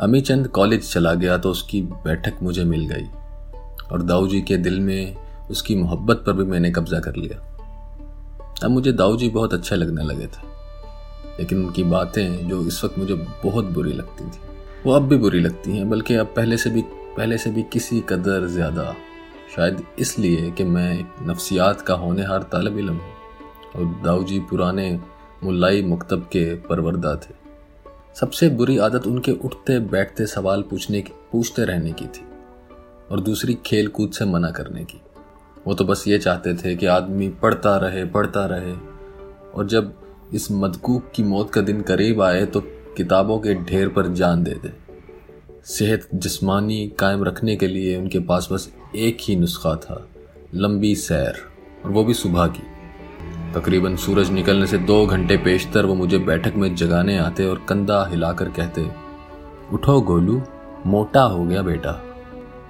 अमी चंद कॉलेज चला गया तो उसकी बैठक मुझे मिल गई और दाऊ जी के दिल में उसकी मोहब्बत पर भी मैंने कब्जा कर लिया। अब मुझे दाऊ जी बहुत अच्छे लगने लगे थे, लेकिन उनकी बातें जो इस वक्त मुझे बहुत बुरी लगती थी, वो अब भी बुरी लगती हैं, बल्कि अब पहले से भी, पहले से भी किसी कदर ज़्यादा, शायद इसलिए कि मैं एक नफ्सियात का होनहार तालब इलम हूँ और दाऊ जी पुराने मुलाई मकतब के परवरदा थे। सबसे बुरी आदत उनके उठते, बैठते सवाल पूछने की, पूछते रहने की थी। और दूसरी खेल कूद से मना करने की। वो तो बस ये चाहते थे कि आदमी पढ़ता रहे पढ़ता रहे। और जब इस मदकूक की मौत का दिन करीब आए तो किताबों के ढेर पर जान दे दे। सेहत जिस्मानी कायम रखने के लिए उनके पास बस एक ही नुस्खा था, लंबी सैर। और वो भी सुबह की। तकरीबन सूरज निकलने से दो घंटे पेशतर वो मुझे बैठक में जगाने आते और कंधा हिलाकर कहते, उठो गोलू, मोटा हो गया बेटा।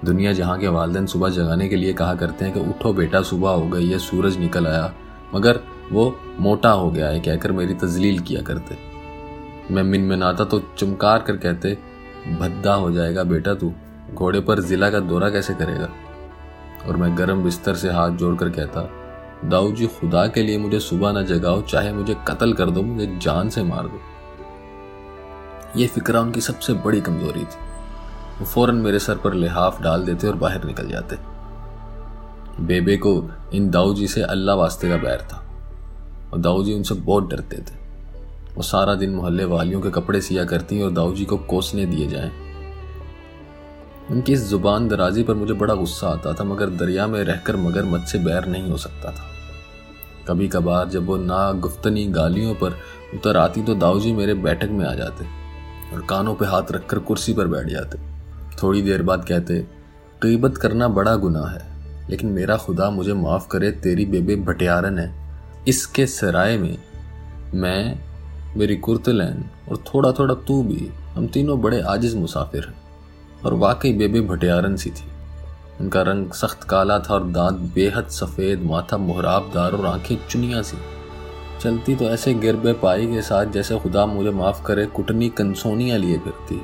दुनिया जहाँ के वालदेन सुबह जगाने के लिए कहा करते हैं कि उठो बेटा, सुबह हो गई है, सूरज निकल आया। मगर वो मोटा हो गया है, कहकर मेरी तजलील किया करते। मैं मिन मिनाता तो चमकार कर कहते, भद्दा हो जाएगा बेटा तू, घोड़े पर जिला का दौरा कैसे करेगा? और मैं गर्म बिस्तर से हाथ जोड़कर कहता दाऊ जी, खुदा के लिए मुझे सुबह ना जगाओ, चाहे मुझे कत्ल कर दो, मुझे जान से मार दो। ये फिक्रा उनकी सबसे बड़ी कमज़ोरी थी। वो फ़ौरन मेरे सर पर लिहाफ डाल देते और बाहर निकल जाते। बेबे को इन दाऊ जी से अल्लाह वास्ते का बैर था, और दाऊ जी उनसे बहुत डरते थे। वो सारा दिन मोहल्ले वालियों के कपड़े सिया करती और दाऊ जी को कोसने दिए जाएँ। उनकी इस ज़ुबान दराजी पर मुझे बड़ा गुस्सा आता था, मगर दरिया में रहकर मगर मत से बैर नहीं हो सकता था। कभी कभार जब वो ना गुफ्तनी गालियों पर उतर आती तो दाऊजी मेरे बैठक में आ जाते और कानों पे हाथ रखकर कुर्सी पर बैठ जाते। थोड़ी देर बाद कहते कीबत करना बड़ा गुनाह है, लेकिन मेरा खुदा मुझे माफ़ करे, तेरी बेबे भटियारन है। इसके सराय में मैं, मेरी कुर्तलैन और थोड़ा थोड़ा तू भी, हम तीनों बड़े आजिज मुसाफिर हैं और वाकई बेबे भटियारन सी थी। उनका रंग सख्त काला था और दांत बेहद सफ़ेद, माथा मुहराबदार और आँखें चुनिया सी। चलती तो ऐसे गिरबे पाई के साथ जैसे खुदा मुझे माफ़ करे, कुटनी कंसोनियाँ लिए फिरती।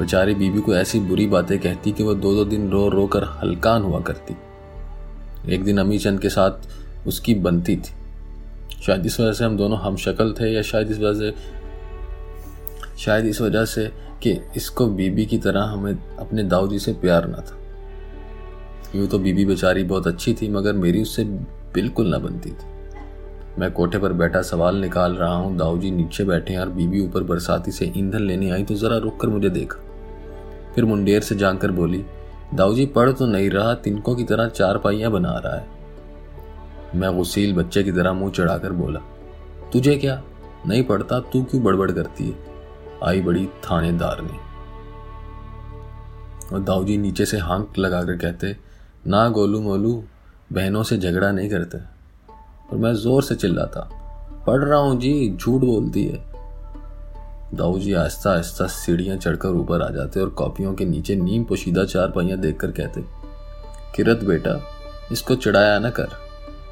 बेचारी बीबी को ऐसी बुरी बातें कहती कि वह दो दो दिन रो रो कर हलकान हुआ करती। एक दिन अमी चंद के साथ उसकी बनती थी। शायद इस वजह से हम दोनों हम शक्ल थे या शायद इस वजह से, शायद इस वजह से कि इसको बीबी की तरह हमें अपने दाऊदी से प्यार ना था। यूँ तो बीबी बेचारी बहुत अच्छी थी, मगर मेरी उससे बिल्कुल ना बनती थी। मैं कोठे पर बैठा सवाल निकाल रहा हूँ दाऊ जी नीचे बैठे हैं और बीबी ऊपर बरसाती से ईंधन लेने आई तो ज़रा रुक कर मुझे देखा। फिर मुंडेर से जानकर बोली दाऊ जी पढ़ तो नहीं रहा, तिनकों की तरह चार पाइयाँ बना रहा है। मैं गुसील बच्चे की तरह मुँह चढ़ाकर बोला, तुझे क्या? नहीं पढ़ता, तू क्यों बड़बड़ करती है? आई बड़ी थानेदार ने। और दाऊजी नीचे से हांक लगाकर कहते ना गोलू मोलू बहनों से झगड़ा नहीं करते। और मैं ज़ोर से चिल्लाता, पढ़ रहा हूँ जी, झूठ बोलती है। दाऊ जी आहिस्ता आहिस्ता सीढ़ियाँ चढ़कर ऊपर आ जाते और कॉपियों के नीचे नीम पोशीदा चार पहियाँ देखकर कहते, किरत बेटा, इसको चढ़ाया ना कर।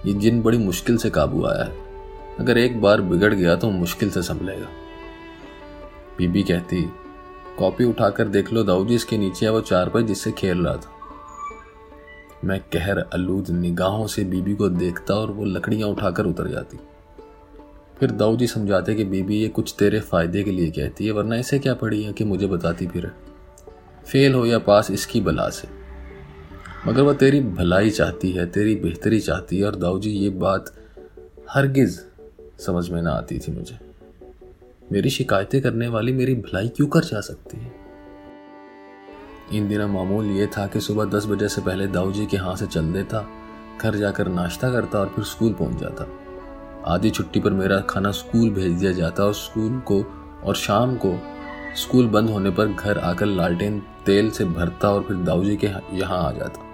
ये जिन बड़ी मुश्किल से काबू आया है। अगर एक बार बिगड़ गया तो मुश्किल से संभलेगा। बीबी कहती, कॉपी उठाकर देख लो दाऊजी इसके नीचे है वो चार पर जिससे खेल रहा था। मैं कहर अलूद निगाहों से बीबी को देखता और वो लकड़ियाँ उठाकर उतर जाती। फिर दाऊ जी समझाते कि, बीबी, ये कुछ तेरे फ़ायदे के लिए कहती है, वरना इसे क्या पड़ी है कि मुझे बताती फिर फेल हो या पास इसकी बला से। मगर वह तेरी भलाई चाहती है, तेरी बेहतरी चाहती है और दाऊ जी ये बात हरगिज समझ में ना आती थी मुझे। मेरी शिकायतें करने वाली मेरी भलाई क्यों कर जा सकती है? इन दिनों मामूल ये था कि सुबह दस बजे से पहले दाऊ जी के यहाँ से चल देता घर जाकर नाश्ता करता और फिर स्कूल पहुँच जाता। आधी छुट्टी पर मेरा खाना स्कूल भेज दिया जाता और स्कूल को और शाम को स्कूल बंद होने पर घर आकर लालटेन तेल से भरता और फिर दाऊ जी के यहाँ आ जाता।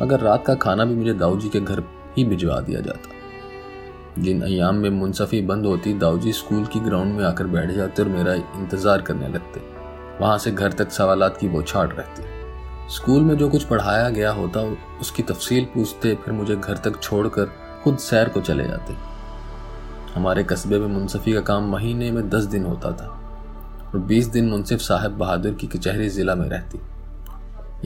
मगर रात का खाना भी मुझे दाऊ जी के घर ही भिजवा दिया जाता। जिन अयाम में मुनसफ़ी बंद होती, दाऊजी स्कूल की ग्राउंड में आकर बैठ जाते और मेरा इंतज़ार करने लगते। वहाँ से घर तक सवालात की बौछाड़ रहती स्कूल में जो कुछ पढ़ाया गया होता, उसकी तफसील पूछते, फिर मुझे घर तक छोड़कर खुद सैर को चले जाते। हमारे कस्बे में मुनसफ़ी का काम महीने में दस दिन होता था, और बीस दिन मुनसिफ साहब बहादुर की कचहरी जिला में रहती।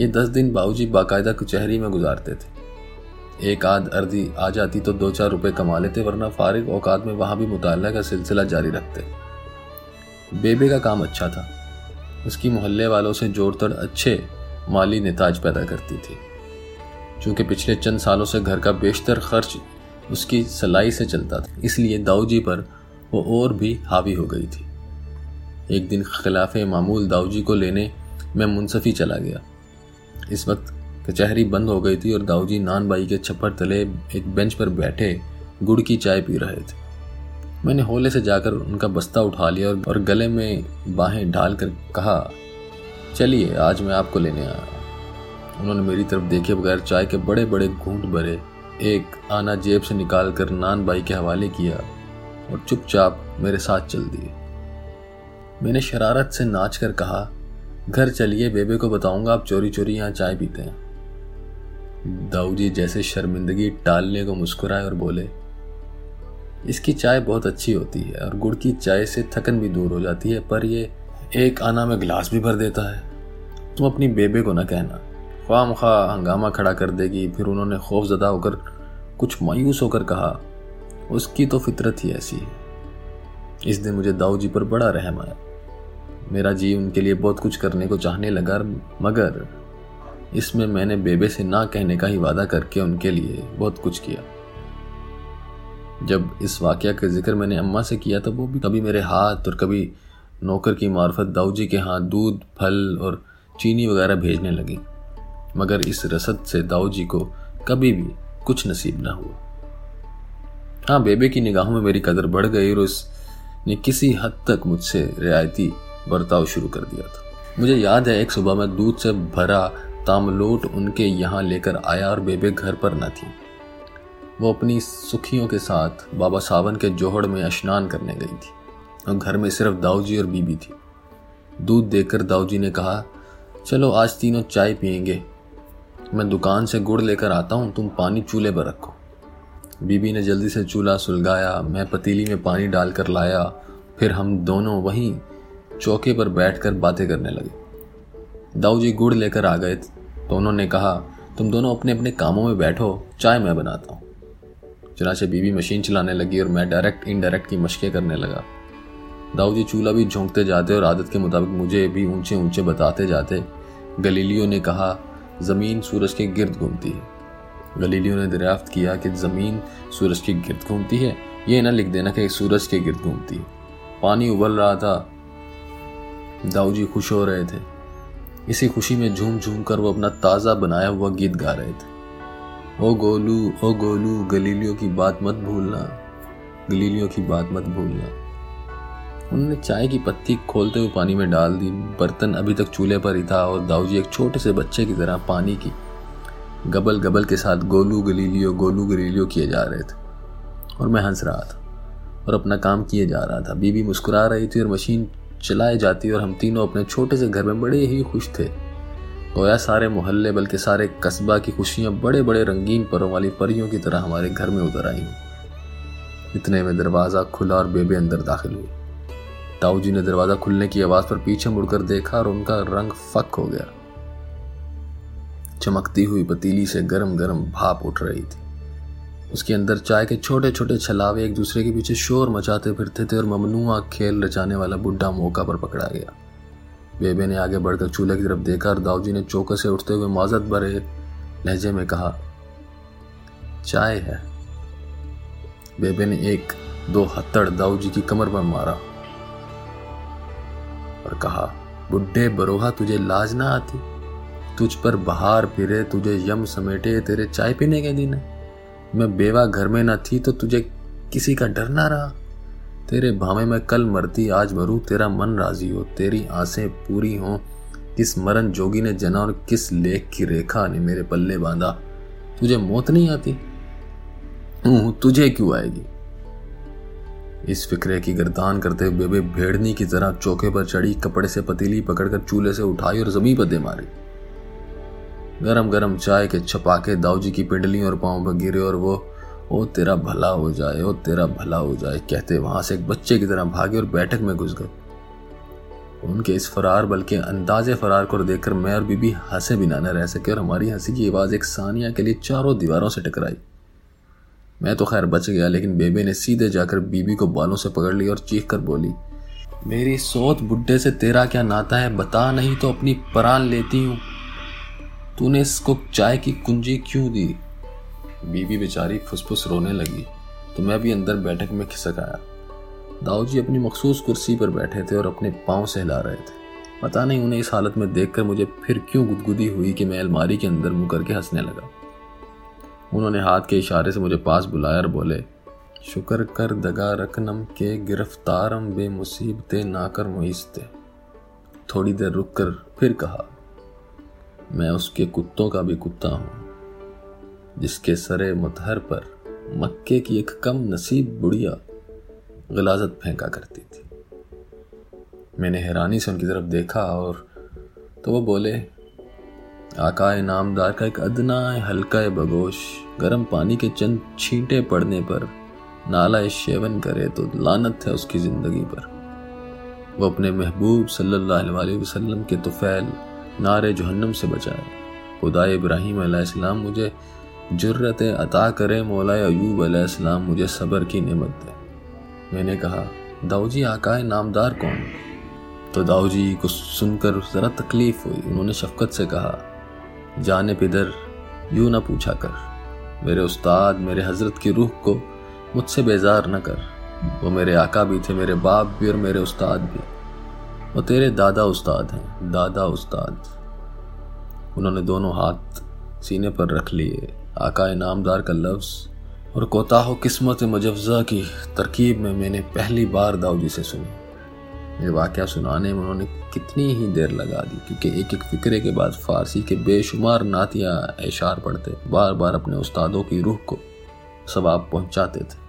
ये दस दिन बाबूजी बाकायदा कचहरी में गुजारते थे। एक आध अर्दी आ जाती तो दो चार रुपए कमा लेते, वरना फारिग औकात में वहाँ भी मुताला का सिलसिला जारी रखते। बेबे का काम अच्छा था। उसकी मोहल्ले वालों से जोड़तोड़ अच्छे माली नेताज पैदा करती थी। चूँकि पिछले चंद सालों से घर का बेशतर खर्च उसकी सलाई से चलता था, इसलिए दाऊजी पर वो और भी हावी हो गई थी। एक दिन खिलाफ मामूल दाऊजी को लेने मैं मुनसफी चला गया। इस वक्त कचहरी बंद हो गई थी और दाऊजी नान बाई के छप्पर तले एक बेंच पर बैठे गुड़ की चाय पी रहे थे। मैंने होले से जाकर उनका बस्ता उठा लिया और गले में बाहें डालकर कहा, चलिए, आज मैं आपको लेने आया उन्होंने मेरी तरफ़ देखे बगैर चाय के बड़े बड़े घूंट भरे एक आना जेब से निकाल कर नान बाई के हवाले किया और चुपचाप मेरे साथ चल दिए। मैंने शरारत से नाच कर कहा, घर चलिए, बेबे को बताऊँगा आप चोरी चोरी यहाँ चाय पीते हैं। दाऊ जी जैसे शर्मिंदगी टालने को मुस्कुराए और बोले इसकी चाय बहुत अच्छी होती है और गुड़ की चाय से थकन भी दूर हो जाती है, पर ये एक आना में गिलास भी भर देता है। तुम अपनी बेबे को ना कहना। ख्वाम खा हंगामा खड़ा कर देगी, फिर उन्होंने खौफ ज़दा होकर कुछ मायूस होकर कहा, उसकी तो फितरत ही ऐसी है। इस दिन मुझे दाऊ जी पर बड़ा रहम आया। मेरा जी उनके लिए बहुत कुछ करने को चाहने लगा, मगर इसमें मैंने बेबे से ना कहने का ही वादा करके उनके लिए बहुत कुछ किया। जब इस वाक्य का ज़िक्र मैंने अम्मा से किया, तब वो भी कभी मेरे हाथ और कभी नौकर की मार्फत दाऊ जी के हाथ दूध, फल और चीनी वगैरह भेजने लगी। मगर इस रसद से दाऊ जी को कभी भी कुछ नसीब ना हुआ। हाँ बेबे की निगाहों में मेरी कदर बढ़ गई और उसने किसी हद तक मुझसे रियायती बर्ताव शुरू कर दिया था। मुझे याद है, एक सुबह में दूध से भरा तामलोट उनके यहाँ लेकर आया और बेबे घर पर न थी। वो अपनी सुखियों के साथ बाबा सावन के जोहड़ में स्नान करने गई थी और घर में सिर्फ़ दाऊजी और बीबी थी। दूध देकर दाऊजी ने कहा, चलो आज तीनों चाय पियेंगे। मैं दुकान से गुड़ लेकर आता हूँ, तुम पानी चूल्हे पर रखो। बीबी ने जल्दी से चूल्हा सुलगाया, मैं पतीली में पानी डालकर लाया, फिर हम दोनों वहीं चौके पर बैठकर बातें करने लगे। दाऊ जी गुड़ लेकर आ गए तो उन्होंने कहा, तुम दोनों अपने अपने कामों में बैठो, चाय मैं बनाता हूँ। चनाचे बीबी मशीन चलाने लगी और मैं डायरेक्ट इनडायरेक्ट की मशकें करने लगा। दाऊ जी चूल्हा भी झोंकते जाते और आदत के मुताबिक मुझे भी ऊँचे ऊँचे बताते जाते, गलीलियो ने कहा, ज़मीन सूरज के गिर्द घूमती है। गलीलियो ने दरियाफ्त किया कि ज़मीन सूरज के गिर्द घूमती है। ये ना लिख देना कि सूरज के गिर्द घूमती है। पानी उबल रहा था। दाऊ जी खुश हो रहे थे। इसी खुशी में झूम झूम कर वो अपना ताज़ा बनाया हुआ गीत गा रहे थे। ओ गोलू ओ गोलू, गलीलियो की बात मत भूलना। गलीलियो की बात मत भूलना। उन्होंने चाय की पत्ती खोलते हुए पानी में डाल दी। बर्तन अभी तक चूल्हे पर ही था और दाऊजी एक छोटे से बच्चे की तरह पानी की गबल गबल के साथ गोलू गलीलियो गोलू गलीलियो किए जा रहे थे। और मैं हंस रहा था और अपना काम किए जा रहा था। बीबी मुस्कुरा रही थी और मशीन चलाए जाती और हम तीनों अपने छोटे से घर में बड़े ही खुश थे। गोया सारे मोहल्ले बल्कि सारे कस्बा की खुशियाँ बड़े बड़े रंगीन परों वाली परियों की तरह हमारे घर में उतर आई इतने में दरवाज़ा खुला और बेबे अंदर दाखिल हुई ताऊ जी ने दरवाज़ा खुलने की आवाज़ पर पीछे मुड़कर देखा और उनका रंग फक हो गया। चमकती हुई पतीली से गरम गरम भाप उठ रही थी। उसके अंदर चाय के छोटे छोटे छलावे एक दूसरे के पीछे शोर मचाते फिरते थे और ममनुआ खेल रचाने वाला बुढ़ा मौका पर पकड़ा गया। बेबे ने आगे बढ़कर चूल्हे की तरफ़ देखा और दाऊजी ने चौके से उठते हुए माजत भरे लहजे में कहा, चाय है। बेबे ने एक दो हत्तड़ दाऊजी की कमर पर मारा और कहा, बुढ़े बरोहा, तुझे लाज ना आती? तुझ पर बहार फिरे, तुझे यम समेटे, तेरे चाय पीने के दिन। मैं बेवा घर में न थी तो तुझे किसी का डर ना रहा? तेरे भावे में कल मरती, आज मरू, तेरा मन राज़ी हो, तेरी आसें पूरी हो। किस मरण जोगी ने जना और किस लेख की रेखा ने मेरे पल्ले बांधा? तुझे मौत नहीं आती? तुझे क्यों आएगी? इस फिक्रे की गर्दान करते हुए बेबे भेड़नी की तरह चौके पर चढ़ी, कपड़े से पतीली पकड़कर चूल्हे से उठाई और जमी पर दे मारी। गरम गरम चाय के छपाके दाऊजी की पिंडली और पाँव पर गिरे और वो ओ तेरा भला हो जाए, ओ तेरा भला हो जाए, कहते वहाँ से एक बच्चे की तरह भागे और बैठक में घुस गए। उनके इस फरार बल्कि अंदाजे फरार को देखकर मैं और बीबी हंसे बिना न रह सके और हमारी हँसी की आवाज़ एक सानिया के लिए चारों दीवारों से टकराई। मैं तो खैर बच गया, लेकिन बेबे ने सीधे जाकर बीबी को बालों से पकड़ ली और चीख कर बोली, मेरी सोत बुड्ढे से तेरा क्या नाता है? बता नहीं तो अपनी परान लेती हूँ। तूने इसको चाय की कुंजी क्यों दी? बीबी बेचारी फुसफुस रोने लगी तो मैं भी अंदर बैठक में खिसक आया। दाऊ जी अपनी मखसूस कुर्सी पर बैठे थे और अपने पाँव से हिला रहे थे। पता नहीं उन्हें इस हालत में देखकर मुझे फिर क्यों गुदगुदी हुई कि मैं अलमारी के अंदर मुँह करके हंसने लगा। उन्होंने हाथ के इशारे से मुझे पास बुलाया और बोले, शुक्र कर दगा रकनम के गिरफ्तारम बे मुसीबते नाकर मुइसते थोड़ी देर रुक कर फिर कहा, मैं उसके कुत्तों का भी कुत्ता हूँ। जिसके सरे मतहर पर मक्के की एक कम नसीब बुढ़िया गलाजत फेंका करती थी। मैंने हैरानी से उनकी तरफ़ देखा और तो वो बोले आका नामदार का एक अदना हल्का बगोश गर्म पानी के चंद छींटे पड़ने पर नाला शेवन करे तो लानत है उसकी ज़िंदगी पर। वो अपने महबूब सल्लल्लाहु अलैहि वसल्लम के तुफैल नारे जहन्नम से बचाए। खुदा इब्राहिम अलैहिस्सलाम मुझे जुर्रत अता करे मौला अयूब अलैहिस्सलाम, मुझे सब्र की नेमत दे। मैंने कहा, दाऊजी आकाए नामदार कौन? तो दाऊजी को सुनकर ज़रा तकलीफ़ हुई। उन्होंने शफकत से कहा जाने पिदर यूँ ना पूछा कर। मेरे उस्ताद, मेरे हज़रत की रूह को मुझसे बेजार न कर। वो मेरे आका भी थे, मेरे बाप भी और मेरे उस्ताद भी। वो तेरे दादा उस्ताद हैं, दादा उस्ताद। उन्होंने दोनों हाथ सीने पर रख लिए। आका इनामदार का लफ्ज़ और कोताह किस्मत मुजवज़ा की तरकीब में मैंने पहली बार दाऊजी से सुनी। ये वाक्य सुनाने में उन्होंने कितनी ही देर लगा दी, क्योंकि एक एक फिक्रे के बाद फ़ारसी के बेशुमार नातियाँ एशार पढ़ते बार बार अपने उस्तादों की रूह को सवाब पहुँचाते थे।